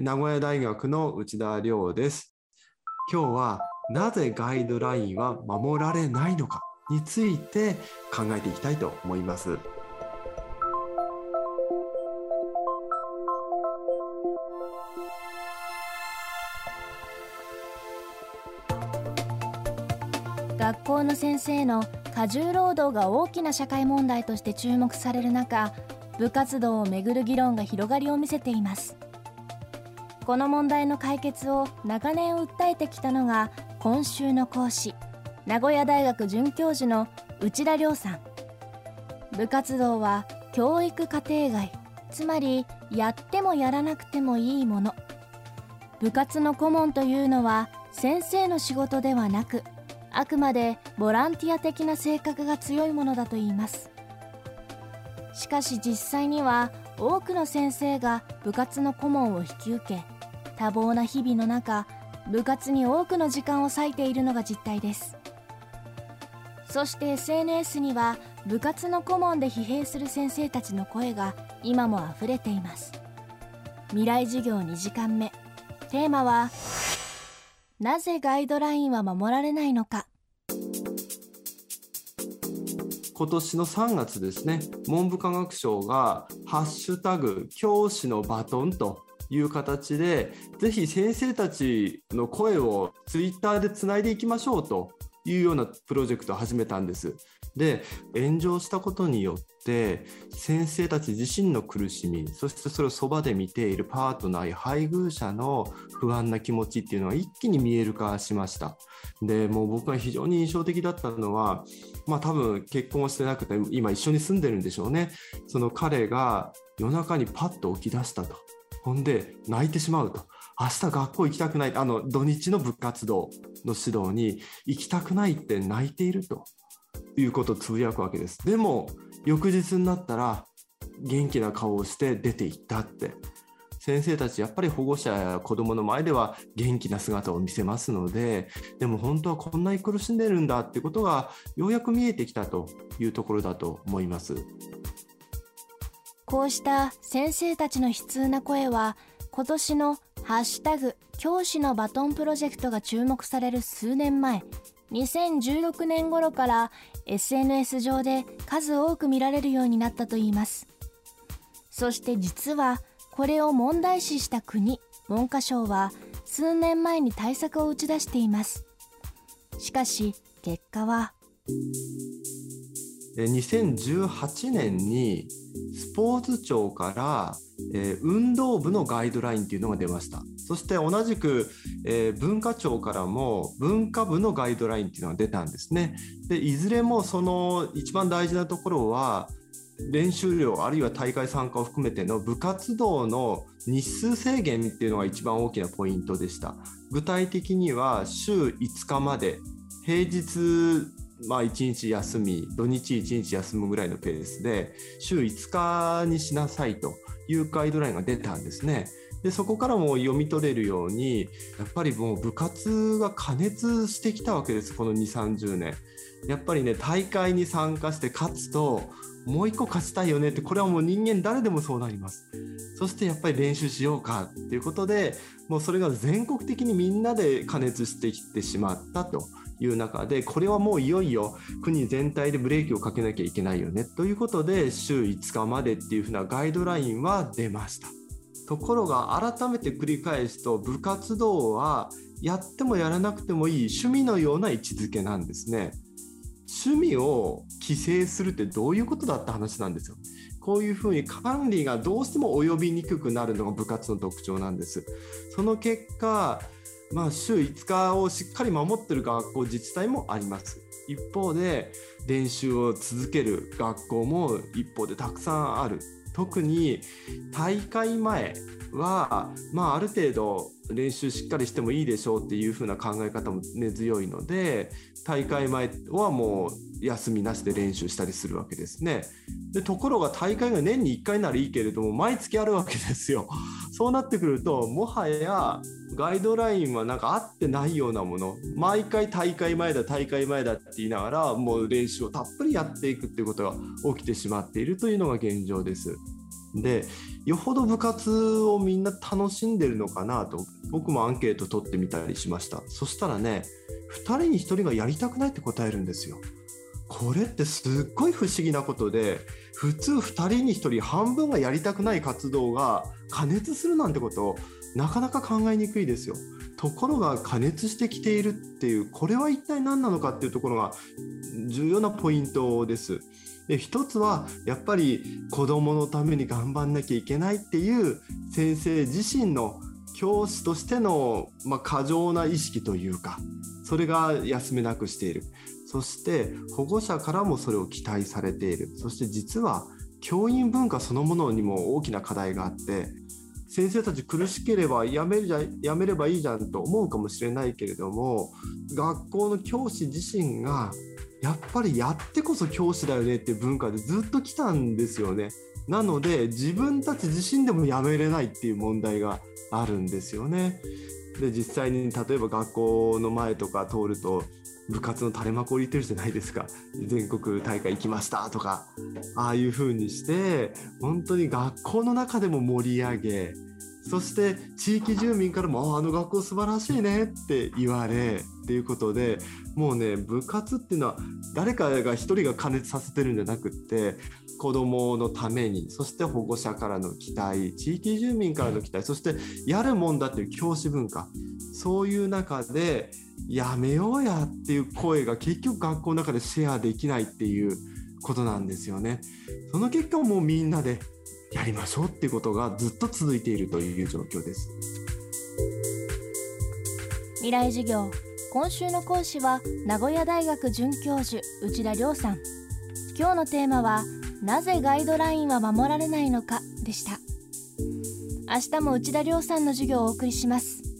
名古屋大学の内田亮です。今日はなぜガイドラインは守られないのかについて考えていきたいと思います。学校の先生の過重労働が大きな社会問題として注目される中部活動をめぐる議論が広がりを見せていますこの問題の解決を長年訴えてきたのが今週の講師名古屋大学准教授の内田亮さん。部活動は教育課程外つまりやってもやらなくてもいいもの。部活の顧問というのは先生の仕事ではなくあくまでボランティア的な性格が強いものだといいます。しかし実際には多くの先生が部活の顧問を引き受け多忙な日々の中部活に多くの時間を割いているのが実態です。そして SNS には部活の顧問で疲弊する先生たちの声が今もあふれています。未来授業2時間目。テーマはなぜガイドラインは守られないのか。今年の3月ですね文部科学省が「ハッシュタグ教師のバトン」という形でぜひ先生たちの声をツイッターでつないでいきましょうというようなプロジェクトを始めたんです。で炎上したことによって先生たち自身の苦しみそしてそれをそばで見ているパートナーや配偶者の不安な気持ちっていうのが一気に見える化しました。でもう僕が非常に印象的だったのはまあ多分結婚をしてなくて今一緒に住んでるんでしょうね。その彼が夜中にパッと起き出したと。ほんで泣いてしまうと。明日学校行きたくない。あの土日の部活動の指導に行きたくないって泣いていると。いうことをつぶやくわけです。でも翌日になったら元気な顔をして出て行ったって。先生たちやっぱり保護者や子どもの前では元気な姿を見せますのででも本当はこんなに苦しんでるんだってことがようやく見えてきたというところだと思います。こうした先生たちの悲痛な声は今年の「ハッシュタグ教師のバトンプロジェクト」が注目される数年前2016年頃から SNS 上で数多く見られるようになったといいます。そして実はこれを問題視した国文科省は数年前に対策を打ち出しています。しかし結果は2018年にスポーツ庁から、運動部のガイドラインっていうのが出ました。そして同じく、文化庁からも文化部のガイドラインっていうのが出たんですね。でいずれもその一番大事なところは練習量あるいは大会参加を含めての部活動の日数制限っていうのが一番大きなポイントでした。具体的には週5日まで平日まあ、1日休み土日1日休むぐらいのペースで週5日にしなさいというガイドラインが出たんですね。でそこからも読み取れるようにやっぱりもう部活が過熱してきたわけですこの2 3 0年。やっぱりね大会に参加して勝つともう一個勝ちたいよねってこれはもう人間誰でもそうなりますそしてやっぱり練習しようかっていうことでもうそれが全国的にみんなで加熱してきてしまったという中でこれはもういよいよ国全体でブレーキをかけなきゃいけないよねということで週5日までっていうふうなガイドラインは出ましたところが改めて繰り返すと部活動はやってもやらなくてもいい趣味のような位置づけなんですね。趣味を規制するってどういうことだって話なんですよ。こういうふうに管理がどうしても及びにくくなるのが部活の特徴なんです。その結果まあ、週5日をしっかり守ってる学校自治体もあります。一方で練習を続ける学校も一方でたくさんある。特に大会前は、まあ、ある程度練習しっかりしてもいいでしょうっていう風な考え方も根強いので大会前はもう休みなしで練習したりするわけですね。でところが大会が年に1回ならいいけれども毎月あるわけですよ。そうなってくるともはやガイドラインはなんか合ってないようなもの毎回大会前だ大会前だって言いながらもう練習をたっぷりやっていくっていうことが起きてしまっているというのが現状です。でよほど部活をみんな楽しんでるのかなと僕もアンケート取ってみたりしましたそしたらね2人に1人がやりたくないって答えるんですよこれってすっごい不思議なことで普通2人に1人半分がやりたくない活動が加熱するなんてことなかなか考えにくいですよ。ところが加熱してきているっていうこれは一体何なのかっていうところが重要なポイントです。で一つはやっぱり子どものために頑張んなきゃいけないっていう先生自身の教師としての、まあ、過剰な意識というかそれが休めなくしている。そして保護者からもそれを期待されている。そして実は教員文化そのものにも大きな課題があって先生たち苦しければやめるじゃやめればいいじゃんと思うかもしれないけれども学校の教師自身がやっぱりやってこそ教師だよねっていう文化でずっと来たんですよね。なので自分たち自身でもやめれないっていう問題があるんですよね。で実際に例えば学校の前とか通ると部活の垂れ幕を入れてるじゃないですか全国大会行きましたとかああいう風にして本当に学校の中でも盛り上げそして地域住民からも「あの学校素晴らしいね」って言われっていうことでもうね部活っていうのは誰かが一人が加熱させてるんじゃなくって子どものためにそして保護者からの期待地域住民からの期待そしてやるもんだっていう教師文化そういう中でやめようやっていう声が結局学校の中でシェアできないっていうことなんですよね。その結果もうみんなでやりましょうっていうことがずっと続いているという状況です。未来授業今週の講師は名古屋大学准教授内田亮さん。今日のテーマはなぜガイドラインは守られないのかでした。明日も内田亮さんの授業をお送りします。